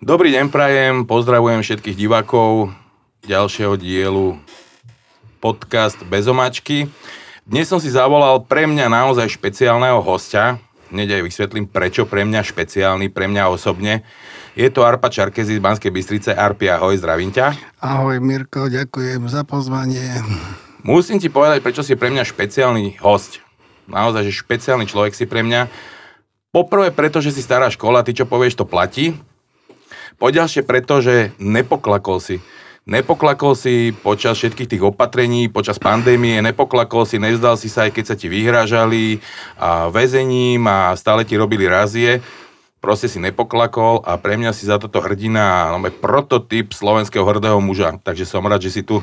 Dobrý deň prajem, pozdravujem všetkých divákov ďalšieho dielu podcast Bezomačky. Dnes som si zavolal pre mňa naozaj špeciálneho hostia. Hneď aj vysvetlím, prečo pre mňa špeciálny, pre mňa osobne. Je to Arpa Čarkezi z Banskej Bystrice. Arpi, ahoj, zdravím ťa. Ahoj Mirko, ďakujem za pozvanie. Musím ti povedať, prečo si pre mňa špeciálny host. Naozaj, že špeciálny človek si pre mňa. Poprvé preto, že si stará škola, ty čo povieš, to platí. Poďalšie preto, že nepoklakol si. Nepoklakol si počas všetkých tých opatrení, počas pandémie, nepoklakol si, nezdal si sa, aj keď sa ti vyhrážali a väzením a stále ti robili razie. Proste si nepoklakol a pre mňa si za toto hrdina, no, prototyp slovenského hrdého muža. Takže som rád, že si tu.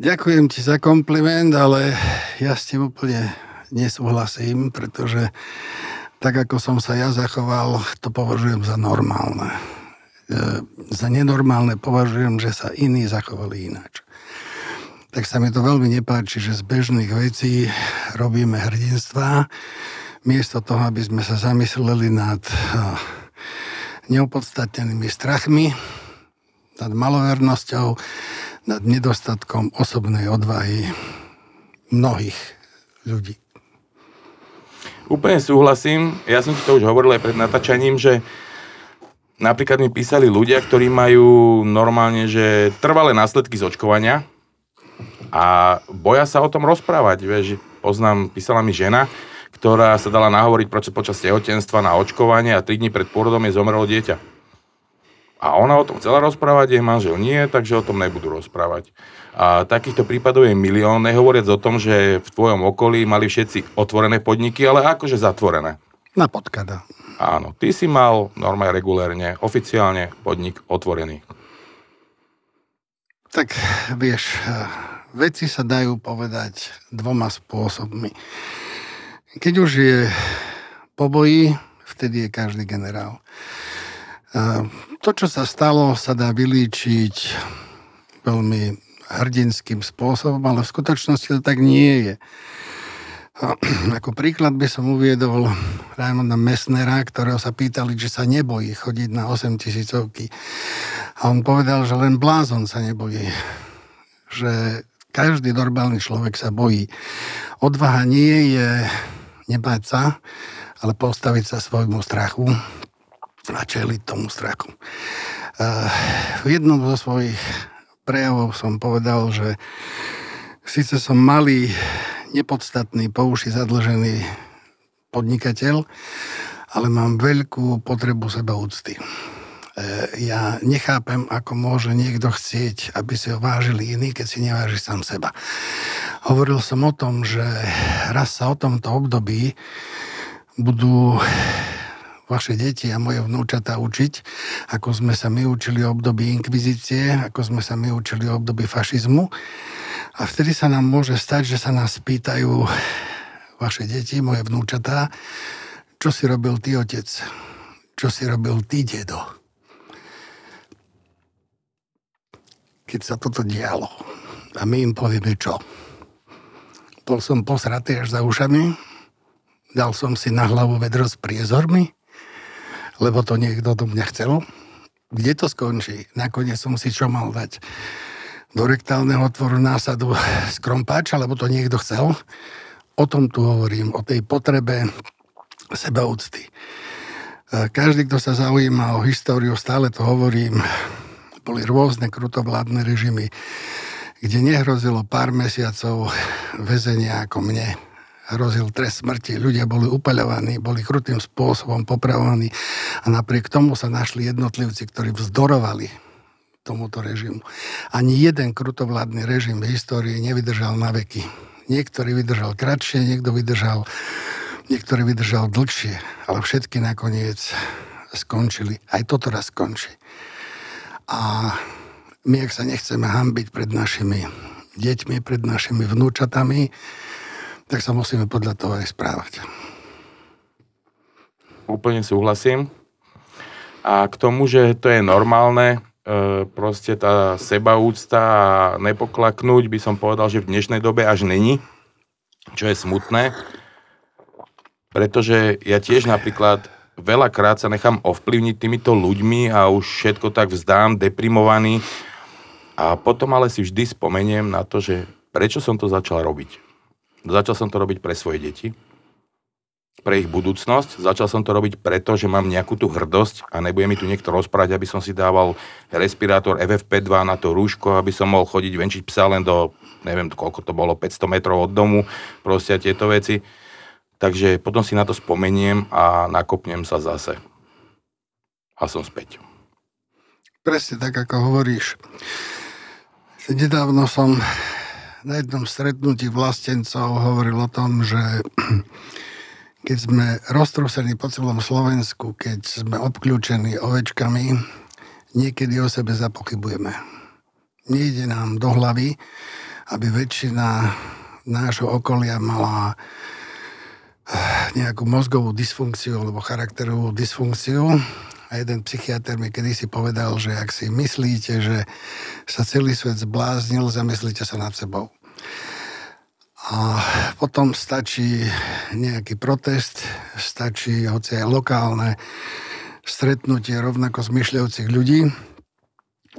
Ďakujem ti za kompliment, ale ja s tým úplne nesúhlasím, pretože tak ako som sa ja zachoval, to považujem za normálne. E, za nenormálne považujem, že sa iní zachovali ináč. Tak sa mi to veľmi nepáči, že z bežných vecí robíme hrdinstva, miesto toho, aby sme sa zamysleli nad e, neopodstatnenými strachmi, nad malovernosťou, nad nedostatkom osobnej odvahy mnohých ľudí. Úplne súhlasím. Ja som ti to už hovoril aj pred natáčaním, že napríklad mi písali ľudia, ktorí majú normálne, že trvalé následky z očkovania a boja sa o tom rozprávať. Vieš, poznám, písala mi žena, ktorá sa dala nahovoriť počas tehotenstva na očkovanie a 3 dní pred pôrodom je zomrelo dieťa. A ona o tom chcela rozprávať, jej manžel nie, takže o tom nebudú rozprávať. A takýchto prípadov je milión, nehovoriac o tom, že v tvojom okolí mali všetci otvorené podniky, ale akože zatvorené. Na podkada. Áno, ty si mal normálne regulérne, oficiálne podnik otvorený. Tak vieš, veci sa dajú povedať dvoma spôsobmi. Keď už je pobojí, vtedy je každý generál. To, čo sa stalo, sa dá vylíčiť veľmi hrdinským spôsobom, ale v skutočnosti to tak nie je. A ako príklad by som uviedol Raimonda Messnera, ktorého sa pýtali, že sa nebojí chodiť na 8 tisícovky. A on povedal, že len blázon sa nebojí. Že každý normálny človek sa bojí. Odvaha nie je nebáť sa, ale postaviť sa svojmu strachu a čeliť tomu strachu. V jednom zo svojich prejavov som povedal, že síce som malý, nepodstatný, po uši zadlžený podnikateľ, ale mám veľkú potrebu seba úcty. E, ja nechápem, ako môže niekto chcieť, aby si ho vážili iní, keď si neváži sám seba. Hovoril som o tom, že raz sa o tomto období budú vaše deti a moje vnúčata učiť, ako sme sa my učili o období inkvizície, ako sme sa my učili o období fašizmu. A vtedy sa nám môže stať, že sa nás pýtajú vaše deti, moje vnúčatá, čo si robil ty otec, čo si robil ty dedo. Keď sa toto dialo a my im povieme čo. Bol som posratý až za ušami, dal som si na hlavu vedro s priezormi, lebo to niekto do mňa chcel. Kde to skončí? Nakoniec som si čo mal dať? Do rektálneho otvoru násadu skrompáč, alebo to niekto chcel? O tom tu hovorím, o tej potrebe sebaúcty. Každý, kto sa zaujíma o históriu, stále to hovorím, boli rôzne krutovládne režimy, kde nehrozilo pár mesiacov väzenia ako mne hrozil trest smrti. Ľudia boli upaľovaní, boli krutým spôsobom popravovaní a napriek tomu sa našli jednotlivci, ktorí vzdorovali tomuto režimu. Ani jeden krutovládny režim v histórii nevydržal na veky. Niektorý vydržal kratšie, niekto vydržal, niektorý vydržal dlhšie, ale všetky nakoniec skončili. Aj toto raz skončí. A my, ak sa nechceme hambiť pred našimi deťmi, pred našimi vnúčatami, tak sa musíme podľa toho aj správať. Úplne súhlasím. A k tomu, že to je normálne, e, proste tá sebaúcta a nepoklaknúť, by som povedal, že v dnešnej dobe až není, čo je smutné, pretože ja tiež napríklad veľakrát sa nechám ovplyvniť týmito ľuďmi a už všetko tak vzdám, deprimovaný. A potom ale si vždy spomeniem na to, že prečo som to začal robiť. Začal som to robiť pre svoje deti, pre ich budúcnosť. Začal som to robiť preto, že mám nejakú tú hrdosť a nebude mi tu niekto rozprávať, aby som si dával respirátor FFP2 na to rúško, aby som mohol chodiť venčiť psa len do, neviem koľko to bolo, 500 metrov od domu, proste tieto veci. Takže potom si na to spomeniem a nakopnem sa zase. A som späť. Presne tak, ako hovoríš. Nedávno som na jednom stretnutí vlastencov hovoril o tom, že keď sme roztrúsení po celom Slovensku, keď sme obklúčení ovečkami, niekedy o sebe zapochybujeme. Nejde nám do hlavy, aby väčšina nášho okolia mala eh, nejakú mozgovú dysfunkciu alebo charakterovú dysfunkciu. A jeden psychiatr mi kedysi povedal, že ak si myslíte, že sa celý svet zbláznil, zamyslite sa nad sebou. A potom stačí nejaký protest, stačí hoci aj lokálne stretnutie rovnako zmyšľajúcich ľudí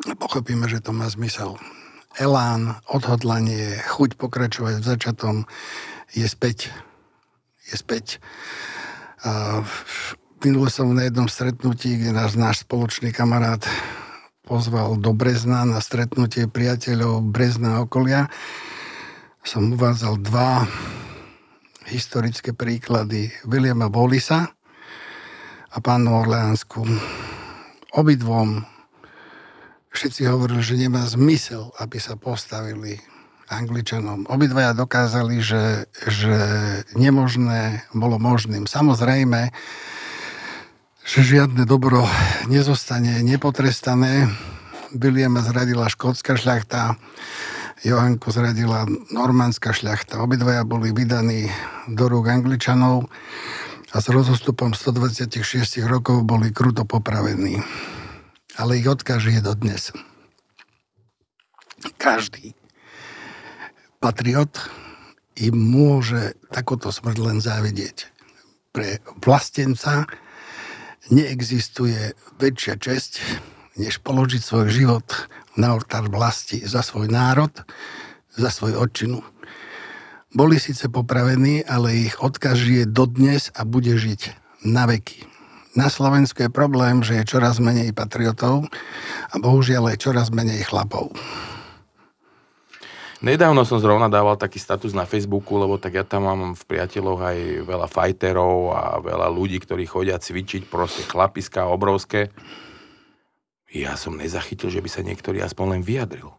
pochopíme, že to má zmysel. Elán, odhodlanie, chuť pokračovať v začatom je späť. Je späť. A Minule som na jednom stretnutí, kde nás náš spoločný kamarát pozval do Brezna na stretnutie priateľov Brezna a okolia. Som uvádzal dva historické príklady Williama Wallisa a pánu Orleánsku. Obidvom všetci hovorili, že nemá zmysel, aby sa postavili Angličanom. Obidvaja dokázali, že, že nemožné bolo možným. Samozrejme, že žiadne dobro nezostane nepotrestané. Williama zradila škótska šľachta, Johanku zradila normandská šľachta. Obidvaja boli vydaní do rúk Angličanov a s rozostupom 126 rokov boli kruto popravení. Ale ich odkaz je dodnes. Každý patriot im môže takúto smrť len závidieť. Pre vlastenca neexistuje väčšia česť, než položiť svoj život na oltár vlasti za svoj národ, za svoju odčinu. Boli síce popravení, ale ich odkaz žije dodnes a bude žiť na veky. Na Slovensku je problém, že je čoraz menej patriotov a bohužiaľ je čoraz menej chlapov. Nedávno som zrovna dával taký status na Facebooku, lebo tak ja tam mám v priateľoch aj veľa fighterov a veľa ľudí, ktorí chodia cvičiť, proste chlapiska obrovské. Ja som nezachytil, že by sa niektorý aspoň len vyjadril.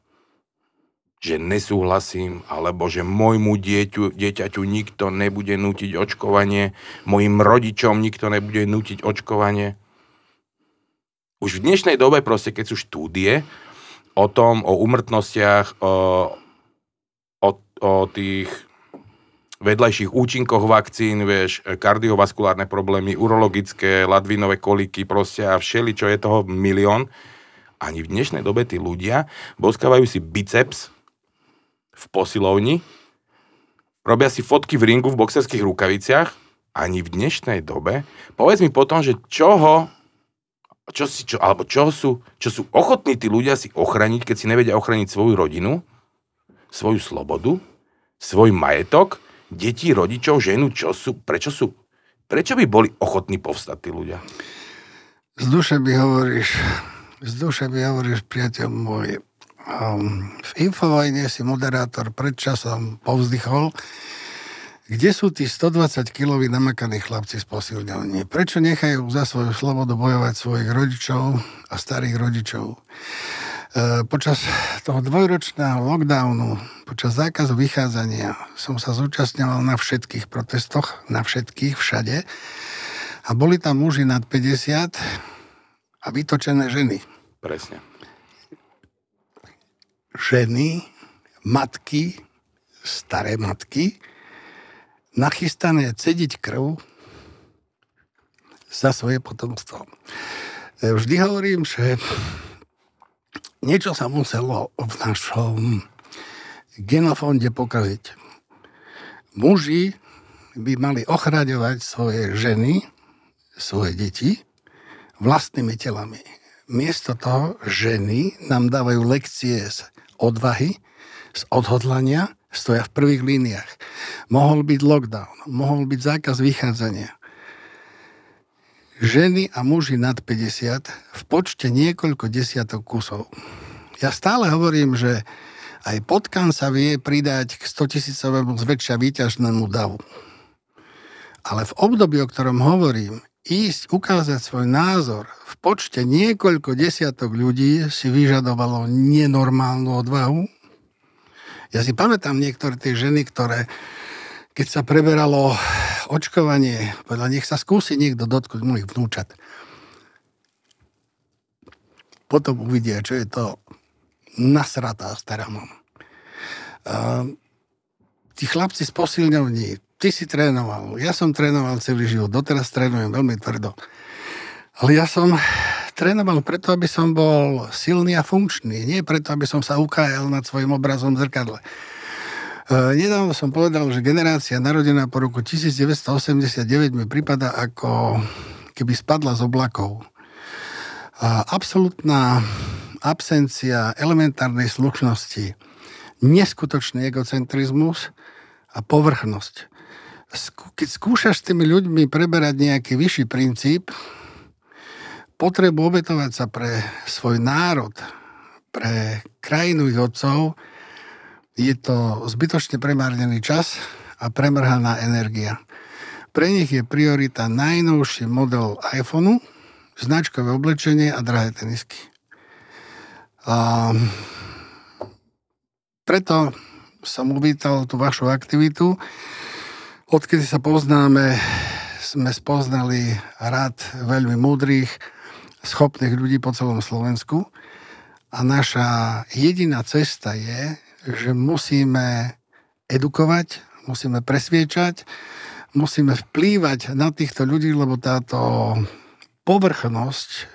Že nesúhlasím, alebo že môjmu dieťu, dieťaťu nikto nebude nutiť očkovanie, mojim rodičom nikto nebude nutiť očkovanie. Už v dnešnej dobe proste, keď sú štúdie o tom, o umrtnostiach, o, o tých vedľajších účinkoch vakcín, vieš, kardiovaskulárne problémy, urologické, ladvinové koliky, proste a všeli, čo je toho milión. Ani v dnešnej dobe tí ľudia boskávajú si biceps v posilovni, robia si fotky v ringu v boxerských rukaviciach, ani v dnešnej dobe. Povedz mi potom, že čoho čo si, čo, alebo čo sú, čo sú ochotní tí ľudia si ochraniť, keď si nevedia ochraniť svoju rodinu, svoju slobodu, svoj majetok, deti, rodičov, ženu, čo sú, prečo sú, prečo by boli ochotní povstať tí ľudia? Z duše by hovoríš, z duše by hovoríš, priateľ môj, um, v Infovojne si moderátor pred časom povzdychol, kde sú tí 120 kiloví namakaní chlapci z posilňovní? Prečo nechajú za svoju slobodu bojovať svojich rodičov a starých rodičov? E, počas toho dvojročného lockdownu, počas zákazu vychádzania som sa zúčastňoval na všetkých protestoch, na všetkých, všade. A boli tam muži nad 50 a vytočené ženy. Presne. Ženy, matky, staré matky, nachystané cediť krv za svoje potomstvo. E, vždy hovorím, že niečo sa muselo v našom genofonde pokaziť. Muži by mali ochraňovať svoje ženy svoje deti vlastnými telami. Miesto toho ženy nám dávajú lekcie z odvahy, z odhodlania, stoja v prvých líniách. Mohol byť lockdown, mohol byť zákaz vychádzania. Ženy a muži nad 50 v počte niekoľko desiatok kusov. Ja stále hovorím, že aj potkan sa vie pridať k 100 tisícovému zväčšia výťažnému davu. Ale v období, o ktorom hovorím, ísť ukázať svoj názor v počte niekoľko desiatok ľudí si vyžadovalo nenormálnu odvahu. Ja si pamätám niektoré tie ženy, ktoré keď sa preberalo očkovanie, povedala, nech sa skúsi niekto dotknúť mojich vnúčat. Potom uvidia, čo je to nasratá stará mama. Uh, tí chlapci z posilňovní, ty si trénoval, ja som trénoval celý život, doteraz trénujem veľmi tvrdo. Ale ja som trénoval preto, aby som bol silný a funkčný, nie preto, aby som sa ukájal nad svojim obrazom v zrkadle. Nedávno som povedal, že generácia narodená po roku 1989 mi prípada ako keby spadla z oblakov. A absolútna absencia elementárnej slušnosti, neskutočný egocentrizmus a povrchnosť keď skúšaš s tými ľuďmi preberať nejaký vyšší princíp, potrebu obetovať sa pre svoj národ, pre krajinu ich otcov, je to zbytočne premárnený čas a premrhaná energia. Pre nich je priorita najnovší model iPhoneu, značkové oblečenie a drahé tenisky. A preto som uvítal tú vašu aktivitu. Odkedy sa poznáme, sme spoznali rad veľmi múdrych, schopných ľudí po celom Slovensku. A naša jediná cesta je, že musíme edukovať, musíme presviečať, musíme vplývať na týchto ľudí, lebo táto povrchnosť,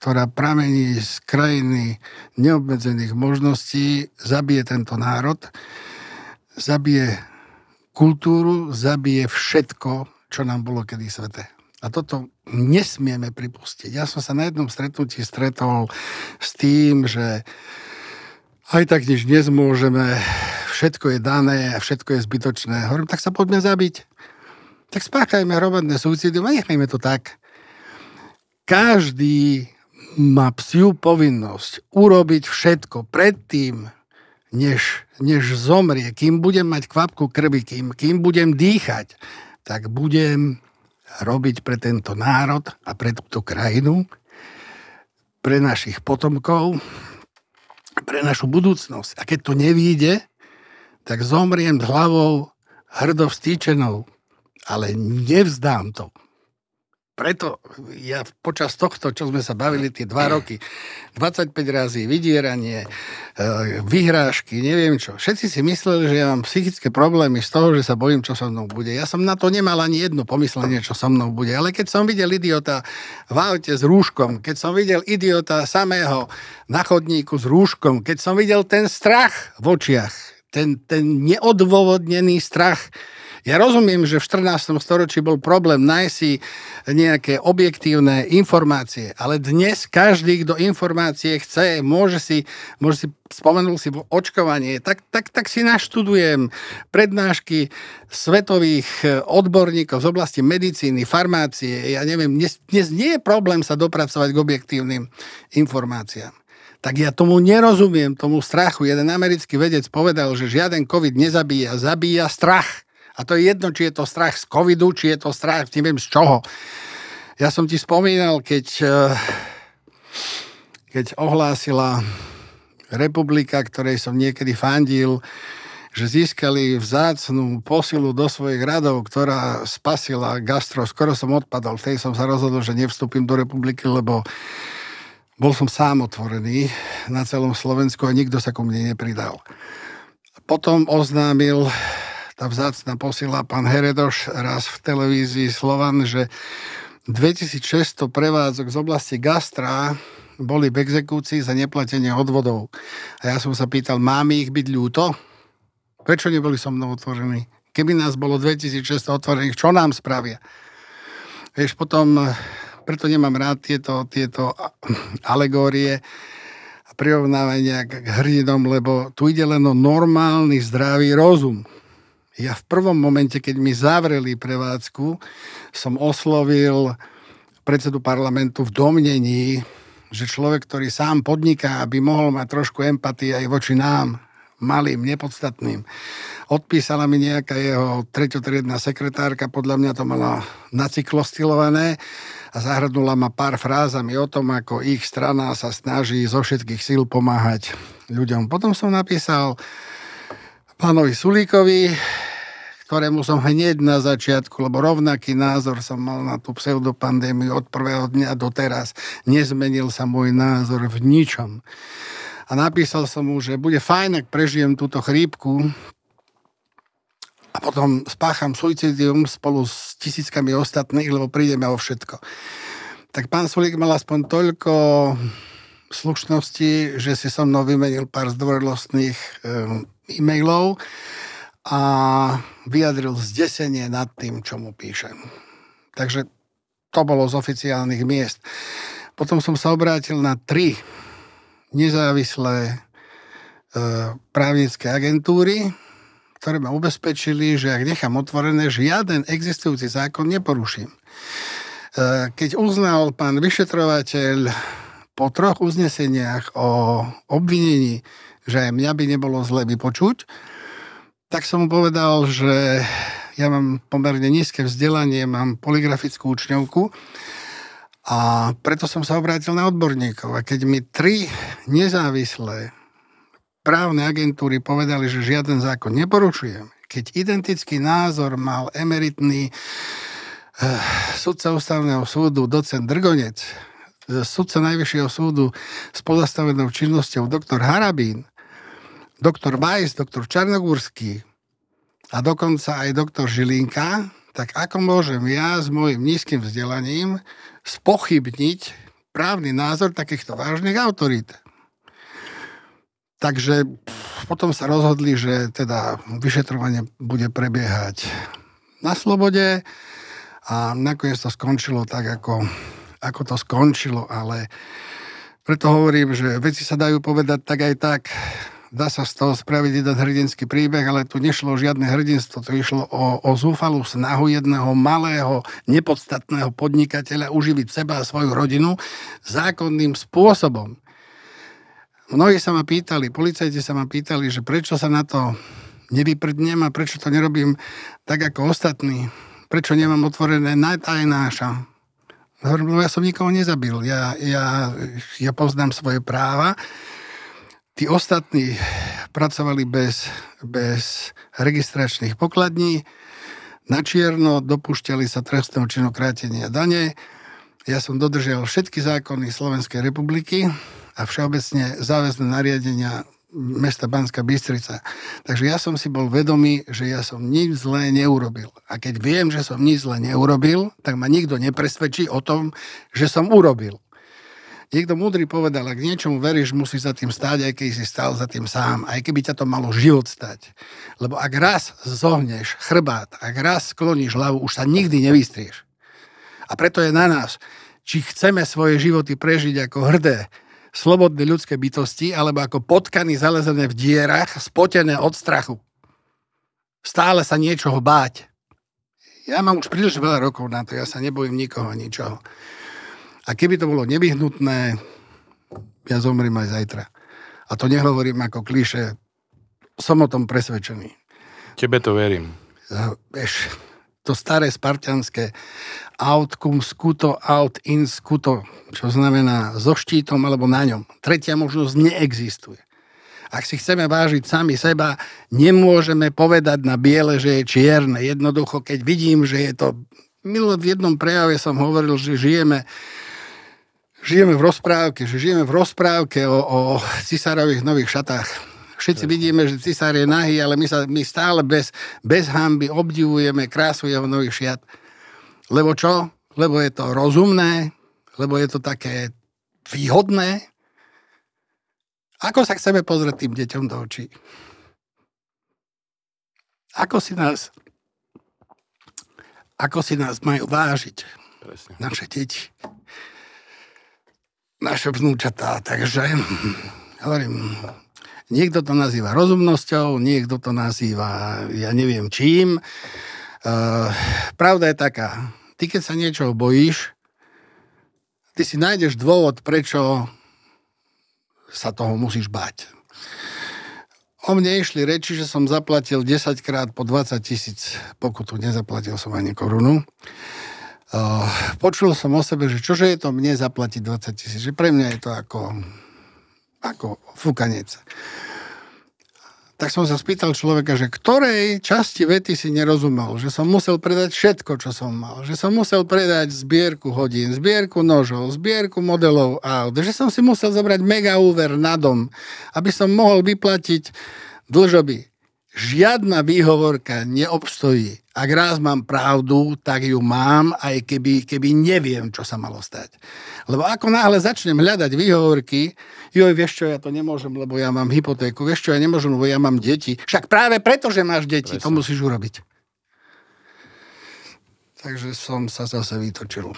ktorá pramení z krajiny neobmedzených možností, zabije tento národ, zabije kultúru zabije všetko, čo nám bolo kedy svete. A toto nesmieme pripustiť. Ja som sa na jednom stretnutí stretol s tým, že aj tak nič nezmôžeme, všetko je dané a všetko je zbytočné. Hovorím, tak sa poďme zabiť. Tak spáchajme hromadné súcidy a nechajme to tak. Každý má psiu povinnosť urobiť všetko predtým, než, než zomrie, kým budem mať kvapku krvi, kým, kým budem dýchať, tak budem robiť pre tento národ a pre túto krajinu, pre našich potomkov, pre našu budúcnosť. A keď to nevíde, tak zomriem hlavou hrdo vstýčenou, ale nevzdám to preto ja počas tohto, čo sme sa bavili tie dva roky, 25 razy, vydieranie, e, vyhrážky, neviem čo. Všetci si mysleli, že ja mám psychické problémy z toho, že sa bojím, čo so mnou bude. Ja som na to nemal ani jedno pomyslenie, čo so mnou bude. Ale keď som videl idiota v aute s rúškom, keď som videl idiota samého na chodníku s rúškom, keď som videl ten strach v očiach, ten, ten neodôvodnený strach, ja rozumiem, že v 14. storočí bol problém nájsť si nejaké objektívne informácie, ale dnes každý, kto informácie chce, môže si, môže si spomenul si očkovanie, tak, tak, tak si naštudujem prednášky svetových odborníkov z oblasti medicíny, farmácie. Ja neviem, dnes, dnes nie je problém sa dopracovať k objektívnym informáciám tak ja tomu nerozumiem, tomu strachu. Jeden americký vedec povedal, že žiaden COVID nezabíja, zabíja strach. A to je jedno, či je to strach z covidu, či je to strach, neviem z čoho. Ja som ti spomínal, keď, eh, keď ohlásila republika, ktorej som niekedy fandil, že získali vzácnú posilu do svojich radov, ktorá spasila gastro. Skoro som odpadol. Vtedy som sa rozhodol, že nevstúpim do republiky, lebo bol som sám otvorený na celom Slovensku a nikto sa ku mne nepridal. Potom oznámil tá vzácna posila pán Heredoš raz v televízii Slovan, že 2600 prevádzok z oblasti gastra boli v exekúcii za neplatenie odvodov. A ja som sa pýtal, máme ich byť ľúto? Prečo neboli so mnou otvorení? Keby nás bolo 2600 otvorených, čo nám spravia? Vieš, potom, preto nemám rád tieto, tieto alegórie a prirovnávania k hrdinom, lebo tu ide len o normálny, zdravý rozum. Ja v prvom momente, keď mi zavreli prevádzku, som oslovil predsedu parlamentu v domnení, že človek, ktorý sám podniká, aby mohol mať trošku empatie aj voči nám, malým, nepodstatným. Odpísala mi nejaká jeho treťotriedná sekretárka, podľa mňa to mala nacyklostilované a zahrnula ma pár frázami o tom, ako ich strana sa snaží zo všetkých síl pomáhať ľuďom. Potom som napísal pánovi Sulíkovi, ktorému som hneď na začiatku, lebo rovnaký názor som mal na tú pseudopandémiu od prvého dňa do teraz. Nezmenil sa môj názor v ničom a napísal som mu, že bude fajn, ak prežijem túto chrípku a potom spácham suicidium spolu s tisíckami ostatných, lebo prídeme o všetko. Tak pán Sulík mal aspoň toľko slušnosti, že si so mnou vymenil pár zdvorilostných e-mailov a vyjadril zdesenie nad tým, čo mu píšem. Takže to bolo z oficiálnych miest. Potom som sa obrátil na tri nezávislé e, právnické agentúry, ktoré ma ubezpečili, že ak nechám otvorené, žiaden existujúci zákon neporuším. E, keď uznal pán vyšetrovateľ po troch uzneseniach o obvinení, že mňa by nebolo zle vypočuť, tak som mu povedal, že ja mám pomerne nízke vzdelanie, mám poligrafickú učňovku a preto som sa obrátil na odborníkov. A keď mi tri nezávislé právne agentúry povedali, že žiaden zákon neporušujem, keď identický názor mal emeritný uh, sudca ústavného súdu, docent Drgonec, eh, sudca Najvyššieho súdu s pozastavenou činnosťou doktor Harabín, doktor Weiss, doktor Čarnogórský a dokonca aj doktor Žilinka, tak ako môžem ja s môjim nízkym vzdelaním spochybniť právny názor takýchto vážnych autorít. Takže potom sa rozhodli, že teda vyšetrovanie bude prebiehať na slobode a nakoniec to skončilo tak, ako, ako to skončilo, ale preto hovorím, že veci sa dajú povedať tak aj tak dá sa z toho spraviť jeden hrdinský príbeh, ale tu nešlo o žiadne hrdinstvo, to išlo o, o zúfalú snahu jedného malého, nepodstatného podnikateľa uživiť seba a svoju rodinu zákonným spôsobom. Mnohí sa ma pýtali, policajti sa ma pýtali, že prečo sa na to nevyprdnem a prečo to nerobím tak ako ostatní. Prečo nemám otvorené najtajnáša. Hovorím, ja som nikoho nezabil. Ja, ja, ja poznám svoje práva Tí ostatní pracovali bez, bez registračných pokladní, na čierno dopúšťali sa trestného činu krátenia dane. Ja som dodržial všetky zákony Slovenskej republiky a všeobecne záväzné nariadenia mesta Banská Bystrica. Takže ja som si bol vedomý, že ja som nič zlé neurobil. A keď viem, že som nič zlé neurobil, tak ma nikto nepresvedčí o tom, že som urobil. Niekto múdry povedal, ak niečomu veríš, musí za tým stáť, aj keď si stál za tým sám, aj keby ťa to malo život stať. Lebo ak raz zohneš chrbát, ak raz skloníš hlavu, už sa nikdy nevystrieš. A preto je na nás, či chceme svoje životy prežiť ako hrdé, slobodné ľudské bytosti, alebo ako potkany zalezené v dierach, spotené od strachu. Stále sa niečoho báť. Ja mám už príliš veľa rokov na to, ja sa nebojím nikoho, ničoho. A keby to bolo nevyhnutné, ja zomriem aj zajtra. A to nehovorím ako kliše, som o tom presvedčený. Tebe to verím. Vieš, to staré spartianské out cum scuto, out in scuto, čo znamená so štítom alebo na ňom. Tretia možnosť neexistuje. Ak si chceme vážiť sami seba, nemôžeme povedať na biele, že je čierne. Jednoducho, keď vidím, že je to... Milo v jednom prejave som hovoril, že žijeme žijeme v rozprávke, že žijeme v rozprávke o, o cisárových nových šatách. Všetci vidíme, že cisár je nahý, ale my, sa, my stále bez, bez hamby obdivujeme krásu jeho nových šiat. Lebo čo? Lebo je to rozumné, lebo je to také výhodné. Ako sa chceme pozrieť tým deťom do očí? Ako si nás, ako si nás majú vážiť? Presne. naše deti, naše vnúčatá. Takže hovorím, niekto to nazýva rozumnosťou, niekto to nazýva, ja neviem čím. Uh, pravda je taká, ty keď sa niečoho bojíš, ty si nájdeš dôvod, prečo sa toho musíš bať. O mne išli reči, že som zaplatil 10 krát po 20 tisíc pokutu. Nezaplatil som ani korunu. Uh, počul som o sebe, že čože je to mne zaplatiť 20 tisíc. Že pre mňa je to ako, ako fúkanec. Tak som sa spýtal človeka, že ktorej časti vety si nerozumel. Že som musel predať všetko, čo som mal. Že som musel predať zbierku hodín, zbierku nožov, zbierku modelov aut. Že som si musel zobrať mega úver na dom, aby som mohol vyplatiť dlžoby. Žiadna výhovorka neobstojí. Ak raz mám pravdu, tak ju mám, aj keby, keby neviem, čo sa malo stať. Lebo ako náhle začnem hľadať výhovorky, joj, vieš čo, ja to nemôžem, lebo ja mám hypotéku, vieš čo, ja nemôžem, lebo ja mám deti. Však práve preto, že máš deti, to musíš urobiť. Takže som sa zase vytočil.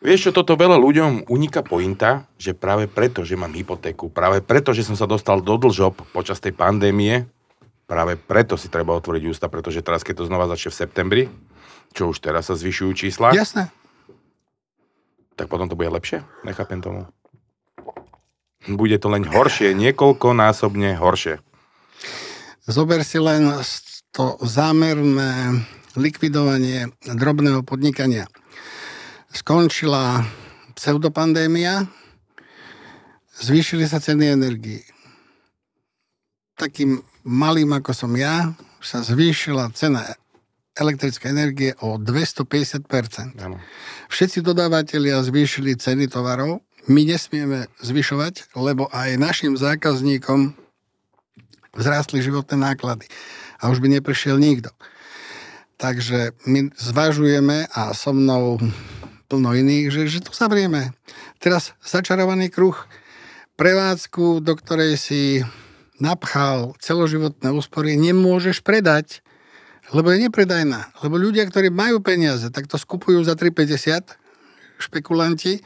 Vieš čo, toto veľa ľuďom uniká pointa, že práve preto, že mám hypotéku, práve preto, že som sa dostal do dlžob počas tej pandémie, práve preto si treba otvoriť ústa, pretože teraz, keď to znova začne v septembri, čo už teraz sa zvyšujú čísla, Jasné. tak potom to bude lepšie? Nechápem tomu. Bude to len horšie, niekoľkonásobne horšie. Zober si len to zámerné likvidovanie drobného podnikania. Skončila pseudopandémia, zvýšili sa ceny energii. Takým malým ako som ja, sa zvýšila cena elektrické energie o 250%. Áno. Všetci dodávateľia zvýšili ceny tovarov, my nesmieme zvyšovať, lebo aj našim zákazníkom vzrástli životné náklady. A už by neprišiel nikto. Takže my zvažujeme a so mnou plno iných, že, že to zavrieme. Teraz začarovaný kruh, prevádzku, do ktorej si napchal celoživotné úspory, nemôžeš predať, lebo je nepredajná. Lebo ľudia, ktorí majú peniaze, tak to skupujú za 3,50 špekulanti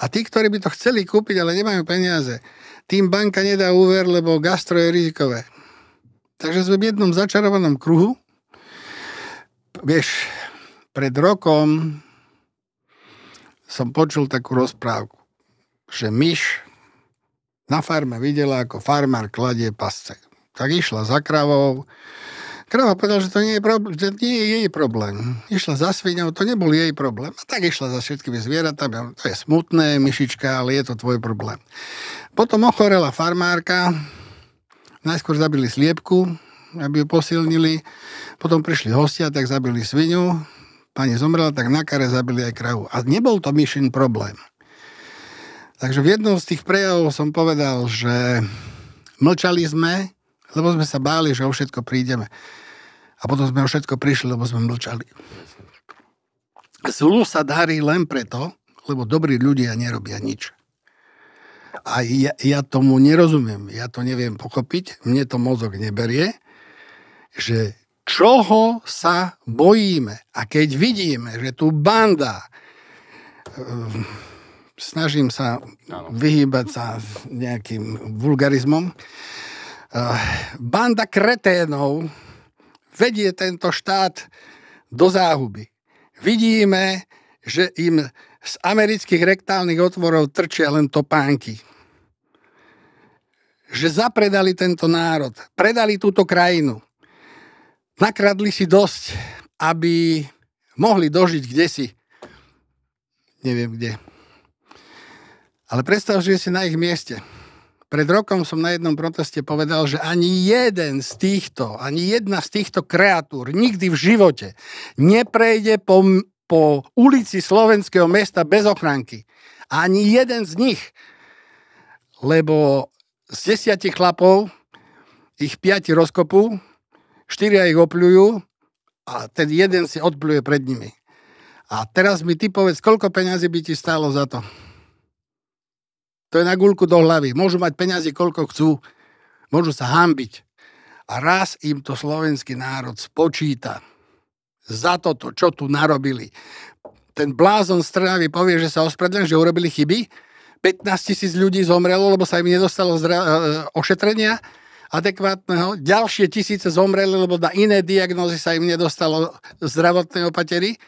a tí, ktorí by to chceli kúpiť, ale nemajú peniaze, tým banka nedá úver, lebo gastro je rizikové. Takže sme v jednom začarovanom kruhu. Vieš, pred rokom som počul takú rozprávku, že myš na farme videla, ako farmár kladie pasce. Tak išla za kravou. Krava povedala, že to nie je, problém, že nie je jej problém. Išla za sviňou, to nebol jej problém. A tak išla za všetkými zvieratami. To je smutné, myšička, ale je to tvoj problém. Potom ochorela farmárka, najskôr zabili sliepku, aby ju posilnili. Potom prišli hostia, tak zabili svinu. Pani zomrela, tak na kare zabili aj kravu. A nebol to myšin problém. Takže v jednom z tých prejavov som povedal, že mlčali sme, lebo sme sa báli, že o všetko prídeme. A potom sme o všetko prišli, lebo sme mlčali. Zlu sa darí len preto, lebo dobrí ľudia nerobia nič. A ja, ja tomu nerozumiem, ja to neviem pochopiť, mne to mozog neberie, že čoho sa bojíme. A keď vidíme, že tu banda, ehm, snažím sa vyhýbať sa nejakým vulgarizmom, eh, banda kreténov vedie tento štát do záhuby. Vidíme, že im z amerických rektálnych otvorov trčia len topánky. Že zapredali tento národ, predali túto krajinu. Nakradli si dosť, aby mohli dožiť kde si. Neviem kde. Ale predstav, že si na ich mieste. Pred rokom som na jednom proteste povedal, že ani jeden z týchto, ani jedna z týchto kreatúr nikdy v živote neprejde po, po ulici slovenského mesta bez ochránky. Ani jeden z nich. Lebo z desiatich chlapov ich piati rozkopú, štyria ich opľujú a ten jeden si odpluje pred nimi. A teraz mi ty povedz, koľko peňazí by ti stálo za to? To je na gulku do hlavy. Môžu mať peniazy, koľko chcú. Môžu sa hambiť. A raz im to slovenský národ spočíta. za toto, čo tu narobili. Ten blázon z Trnavy povie, že sa ospravedlňujú, že urobili chyby. 15 tisíc ľudí zomrelo, lebo sa im nedostalo zdra- e, ošetrenia adekvátneho. Ďalšie tisíce zomreli, lebo na iné diagnózy sa im nedostalo zdravotnej opatery.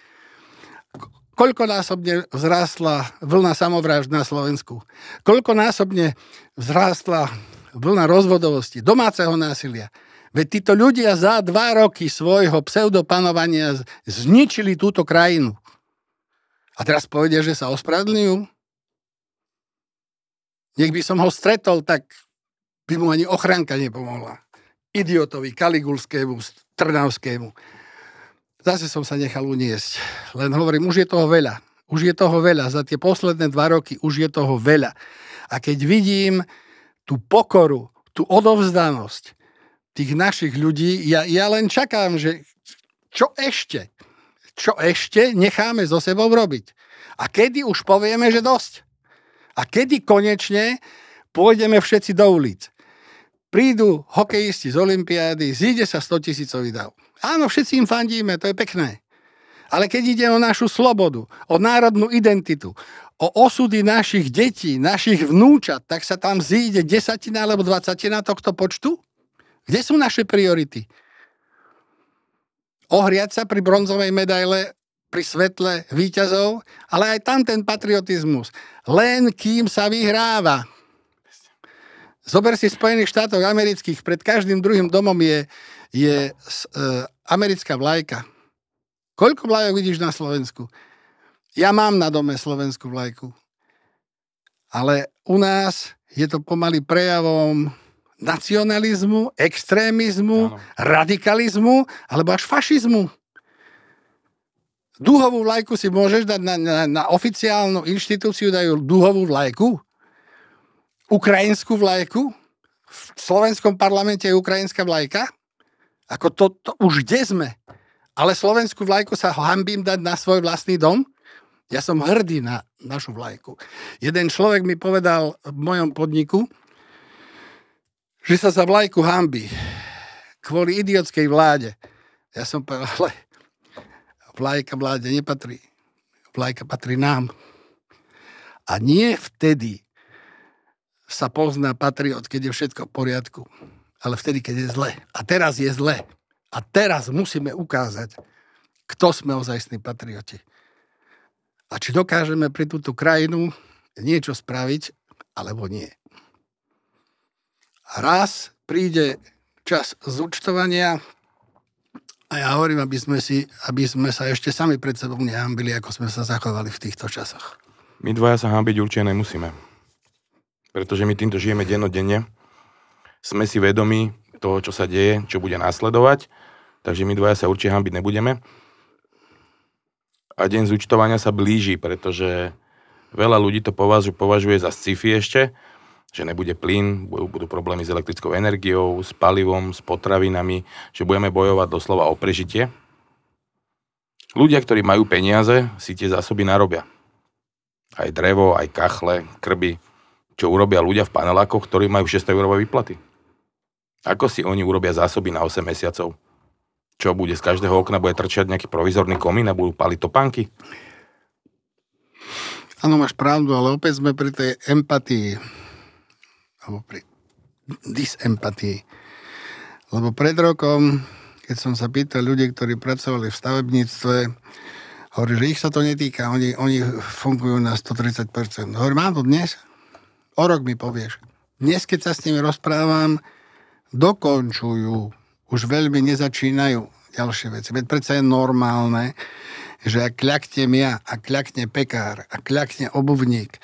Koľkonásobne vzrástla vlna samovrážd na Slovensku? Koľkonásobne vzrástla vlna rozvodovosti, domáceho násilia? Veď títo ľudia za dva roky svojho pseudopanovania zničili túto krajinu. A teraz povedia, že sa ospravedlňujú? Nech by som ho stretol, tak by mu ani ochranka nepomohla. Idiotovi, Kaligulskému, Trnavskému. Zase som sa nechal uniesť. Len hovorím, už je toho veľa. Už je toho veľa. Za tie posledné dva roky už je toho veľa. A keď vidím tú pokoru, tú odovzdanosť, tých našich ľudí, ja, ja len čakám, že čo ešte? Čo ešte necháme so sebou robiť? A kedy už povieme, že dosť? A kedy konečne pôjdeme všetci do ulic? Prídu hokejisti z Olympiády, zíde sa 100 tisícový dav. Áno, všetci im fandíme, to je pekné. Ale keď ide o našu slobodu, o národnú identitu, o osudy našich detí, našich vnúčat, tak sa tam zíde desatina alebo dvacatina tohto počtu? Kde sú naše priority? Ohriať sa pri bronzovej medaile pri svetle výťazov, ale aj tam ten patriotizmus. Len kým sa vyhráva. Zober si Spojených štátov amerických, pred každým druhým domom je, je uh, americká vlajka. Koľko vlajok vidíš na Slovensku? Ja mám na dome slovenskú vlajku. Ale u nás je to pomaly prejavom nacionalizmu, extrémizmu, ano. radikalizmu alebo až fašizmu. Dúhovú vlajku si môžeš dať na, na, na oficiálnu inštitúciu, dajú dúhovú vlajku, ukrajinskú vlajku, v slovenskom parlamente je ukrajinská vlajka, ako to, to už kde sme. Ale slovenskú vlajku sa hambím dať na svoj vlastný dom. Ja som hrdý na našu vlajku. Jeden človek mi povedal v mojom podniku, že sa za vlajku hambi kvôli idiotskej vláde. Ja som povedal, ale vlajka vláde nepatrí. Vlajka patrí nám. A nie vtedy sa pozná patriot, keď je všetko v poriadku, ale vtedy, keď je zle. A teraz je zle. A teraz musíme ukázať, kto sme ozajstní patrioti. A či dokážeme pri túto krajinu niečo spraviť, alebo nie. A raz príde čas zúčtovania a ja hovorím, aby sme, si, aby sme sa ešte sami pred sebou nehambili, ako sme sa zachovali v týchto časoch. My dvaja sa hambiť určite nemusíme. Pretože my týmto žijeme dennodenne. Sme si vedomi toho, čo sa deje, čo bude následovať. Takže my dvaja sa určite hambiť nebudeme. A deň zúčtovania sa blíži, pretože veľa ľudí to považuje, považuje za sci-fi ešte, že nebude plyn, budú problémy s elektrickou energiou, s palivom, s potravinami, že budeme bojovať doslova o prežitie. Ľudia, ktorí majú peniaze, si tie zásoby narobia. Aj drevo, aj kachle, krby, čo urobia ľudia v panelákoch, ktorí majú 600 eurové výplaty. Ako si oni urobia zásoby na 8 mesiacov? Čo bude z každého okna, bude trčať nejaký provizorný komín a budú paliť topánky? Áno, máš pravdu, ale opäť sme pri tej empatii alebo pri disempatii. Lebo pred rokom, keď som sa pýtal ľudí, ktorí pracovali v stavebníctve, hovorí, že ich sa to netýka, oni, oni fungujú na 130%. Hovorím, mám to dnes? O rok mi povieš. Dnes, keď sa s nimi rozprávam, dokončujú, už veľmi nezačínajú ďalšie veci. Veď predsa je normálne, že ak kľaknem ja, a kľakne pekár, a kľakne obuvník,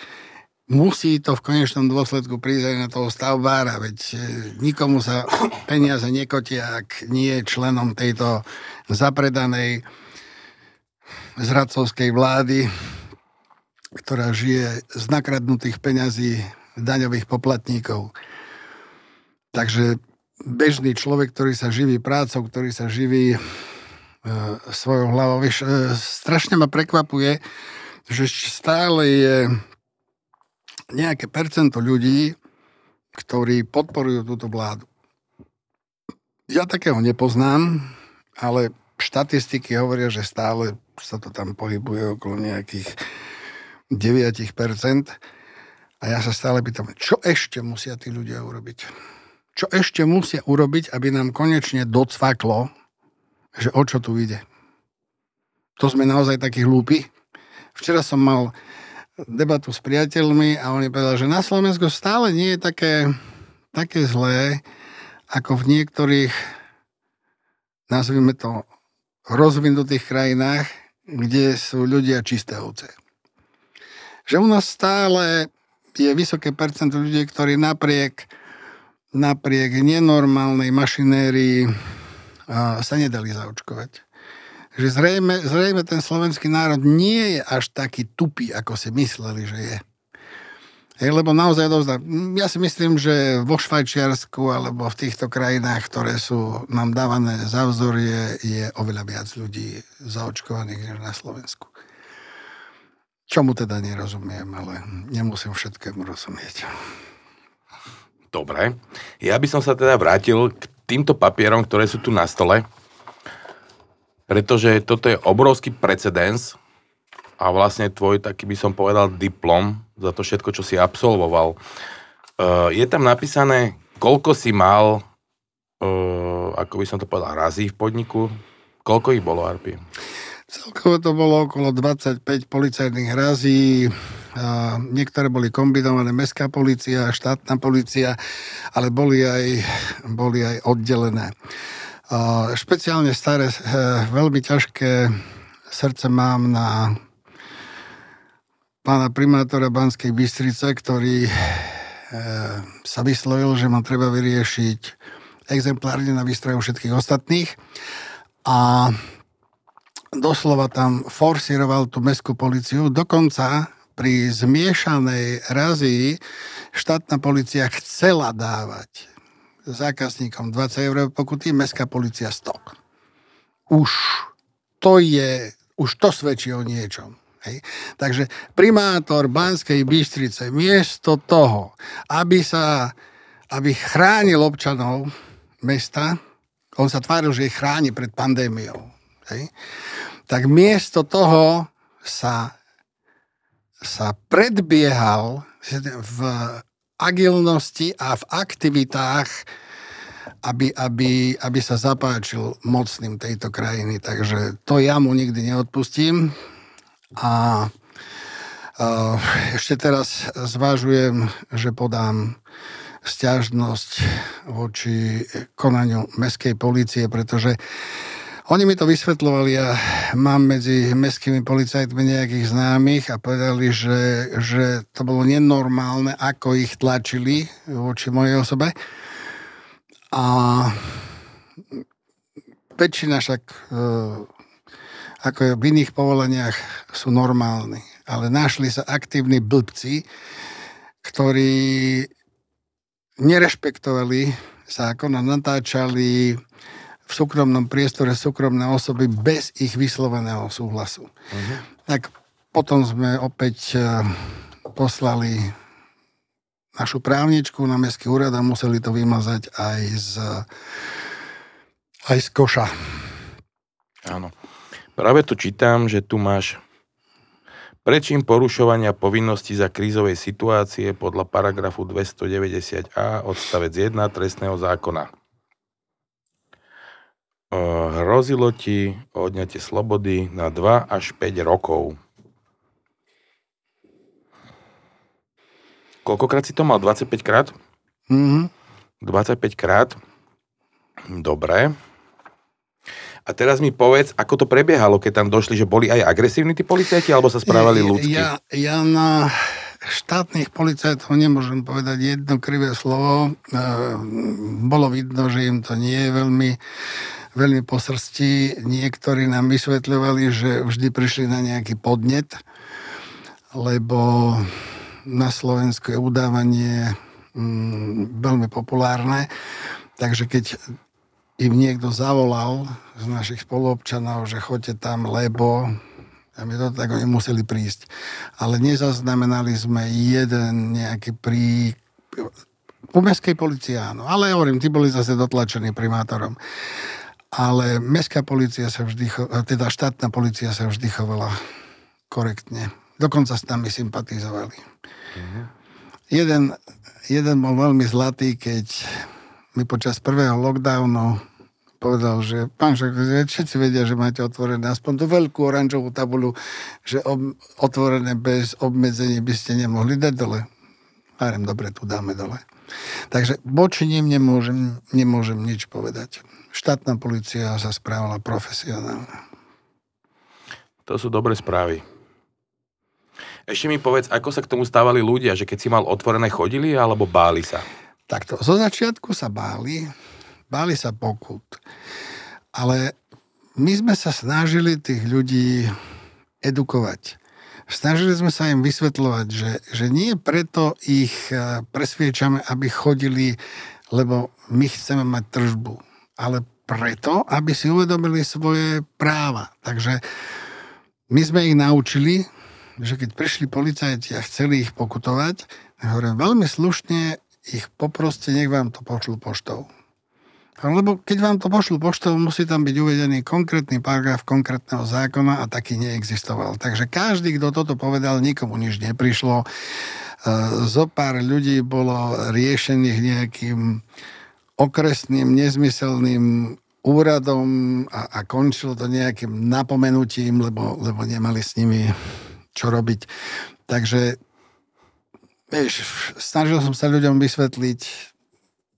musí to v konečnom dôsledku prísť aj na toho stavbára, veď e, nikomu sa peniaze nekotia, ak nie je členom tejto zapredanej zradcovskej vlády, ktorá žije z nakradnutých peňazí daňových poplatníkov. Takže bežný človek, ktorý sa živí prácou, ktorý sa živí e, svojou hlavou, vieš, e, strašne ma prekvapuje, že stále je nejaké percento ľudí, ktorí podporujú túto vládu. Ja takého nepoznám, ale štatistiky hovoria, že stále sa to tam pohybuje okolo nejakých 9%. A ja sa stále pýtam, čo ešte musia tí ľudia urobiť? Čo ešte musia urobiť, aby nám konečne docvaklo, že o čo tu ide? To sme naozaj takí hlúpi. Včera som mal debatu s priateľmi a oni povedali, že na Slovensku stále nie je také, také zlé, ako v niektorých, nazvime to, rozvinutých krajinách, kde sú ľudia čisté ovce. Že u nás stále je vysoké percento ľudí, ktorí napriek, napriek nenormálnej mašinérii sa nedali zaočkovať. Že zrejme, zrejme ten slovenský národ nie je až taký tupý, ako si mysleli, že je. Hej, lebo naozaj dosť, ja si myslím, že vo Švajčiarsku alebo v týchto krajinách, ktoré sú nám dávané za vzor, je, je oveľa viac ľudí zaočkovaných než na Slovensku. Čomu teda nerozumiem, ale nemusím všetkému rozumieť. Dobre. Ja by som sa teda vrátil k týmto papierom, ktoré sú tu na stole, pretože toto je obrovský precedens a vlastne tvoj taký by som povedal diplom za to všetko, čo si absolvoval. Uh, je tam napísané, koľko si mal, uh, ako by som to povedal, razy v podniku? Koľko ich bolo, Arpi? Celkovo to bolo okolo 25 policajných razí, a niektoré boli kombinované mestská policia, štátna policia, ale boli aj, boli aj oddelené. A špeciálne staré, e, veľmi ťažké srdce mám na pána primátora Banskej Bystrice, ktorý e, sa vyslovil, že má treba vyriešiť exemplárne na výstroju všetkých ostatných. A doslova tam forsíroval tú mestskú policiu. Dokonca pri zmiešanej razii štátna policia chcela dávať zákazníkom 20 eur pokuty, mestská policia 100. Už to je, už to svedčí o niečom. Hej. Takže primátor Banskej Bystrice miesto toho, aby sa aby chránil občanov mesta, on sa tváril, že ich chráni pred pandémiou hej, tak miesto toho sa, sa predbiehal v agilnosti a v aktivitách, aby, aby, aby sa zapáčil mocným tejto krajiny. Takže to ja mu nikdy neodpustím. A ešte teraz zvážujem, že podám stiažnosť voči konaniu mestskej policie, pretože oni mi to vysvetľovali a mám medzi mestskými policajtmi nejakých známych a povedali, že, že to bolo nenormálne, ako ich tlačili voči mojej osobe. A väčšina však e, ako je v iných povoleniach sú normálni. Ale našli sa aktívni blbci, ktorí nerešpektovali zákon a natáčali v súkromnom priestore súkromné osoby bez ich vysloveného súhlasu. Uh-huh. Tak potom sme opäť e, poslali našu právničku na Mestský úrad a museli to vymazať aj z, aj z koša. Áno. Práve tu čítam, že tu máš prečím porušovania povinnosti za krízovej situácie podľa paragrafu 290a odstavec 1 trestného zákona hrozilo ti odňatie slobody na 2 až 5 rokov. Koľkokrát si to mal? 25 krát? Mm-hmm. 25 krát. Dobre. A teraz mi povedz, ako to prebiehalo, keď tam došli, že boli aj agresívni tí policajti, alebo sa správali ľudsky? Ja, ja na štátnych policajtov nemôžem povedať jedno krivé slovo. E, bolo vidno, že im to nie je veľmi veľmi po srsti. Niektorí nám vysvetľovali, že vždy prišli na nejaký podnet, lebo na Slovensku je udávanie mm, veľmi populárne. Takže keď im niekto zavolal z našich spoluobčanov, že choďte tam, lebo tam je to, tak oni museli prísť. Ale nezaznamenali sme jeden nejaký prí... U mestskej policii áno, ale hovorím, tí boli zase dotlačení primátorom. Ale mestská policia sa vždy, teda štátna policia sa vždy chovala korektne. Dokonca s nami sympatizovali. Jeden, jeden bol veľmi zlatý, keď mi počas prvého lockdownu povedal, že pán že všetci vedia, že máte otvorené aspoň tú veľkú oranžovú tabulu, že ob, otvorené bez obmedzení by ste nemohli dať dole. Hovorím, dobre, tu dáme dole. Takže voči ním nemôžem, nemôžem nič povedať. Štátna policia sa správala profesionálne. To sú dobré správy. Ešte mi povedz, ako sa k tomu stávali ľudia, že keď si mal otvorené, chodili alebo báli sa? Takto, zo začiatku sa báli, báli sa pokut. Ale my sme sa snažili tých ľudí edukovať. Snažili sme sa im vysvetľovať, že, že nie preto ich eh, presviečame, aby chodili, lebo my chceme mať tržbu, ale preto, aby si uvedomili svoje práva. Takže my sme ich naučili, že keď prišli policajti a chceli ich pokutovať, hovorím, veľmi slušne ich poproste, nech vám to pošlu poštou. Lebo keď vám to pošlu poštou, musí tam byť uvedený konkrétny paragraf konkrétneho zákona a taký neexistoval. Takže každý, kto toto povedal, nikomu nič neprišlo. E, zo pár ľudí bolo riešených nejakým okresným, nezmyselným úradom a, a končilo to nejakým napomenutím, lebo, lebo nemali s nimi čo robiť. Takže vieš, snažil som sa ľuďom vysvetliť,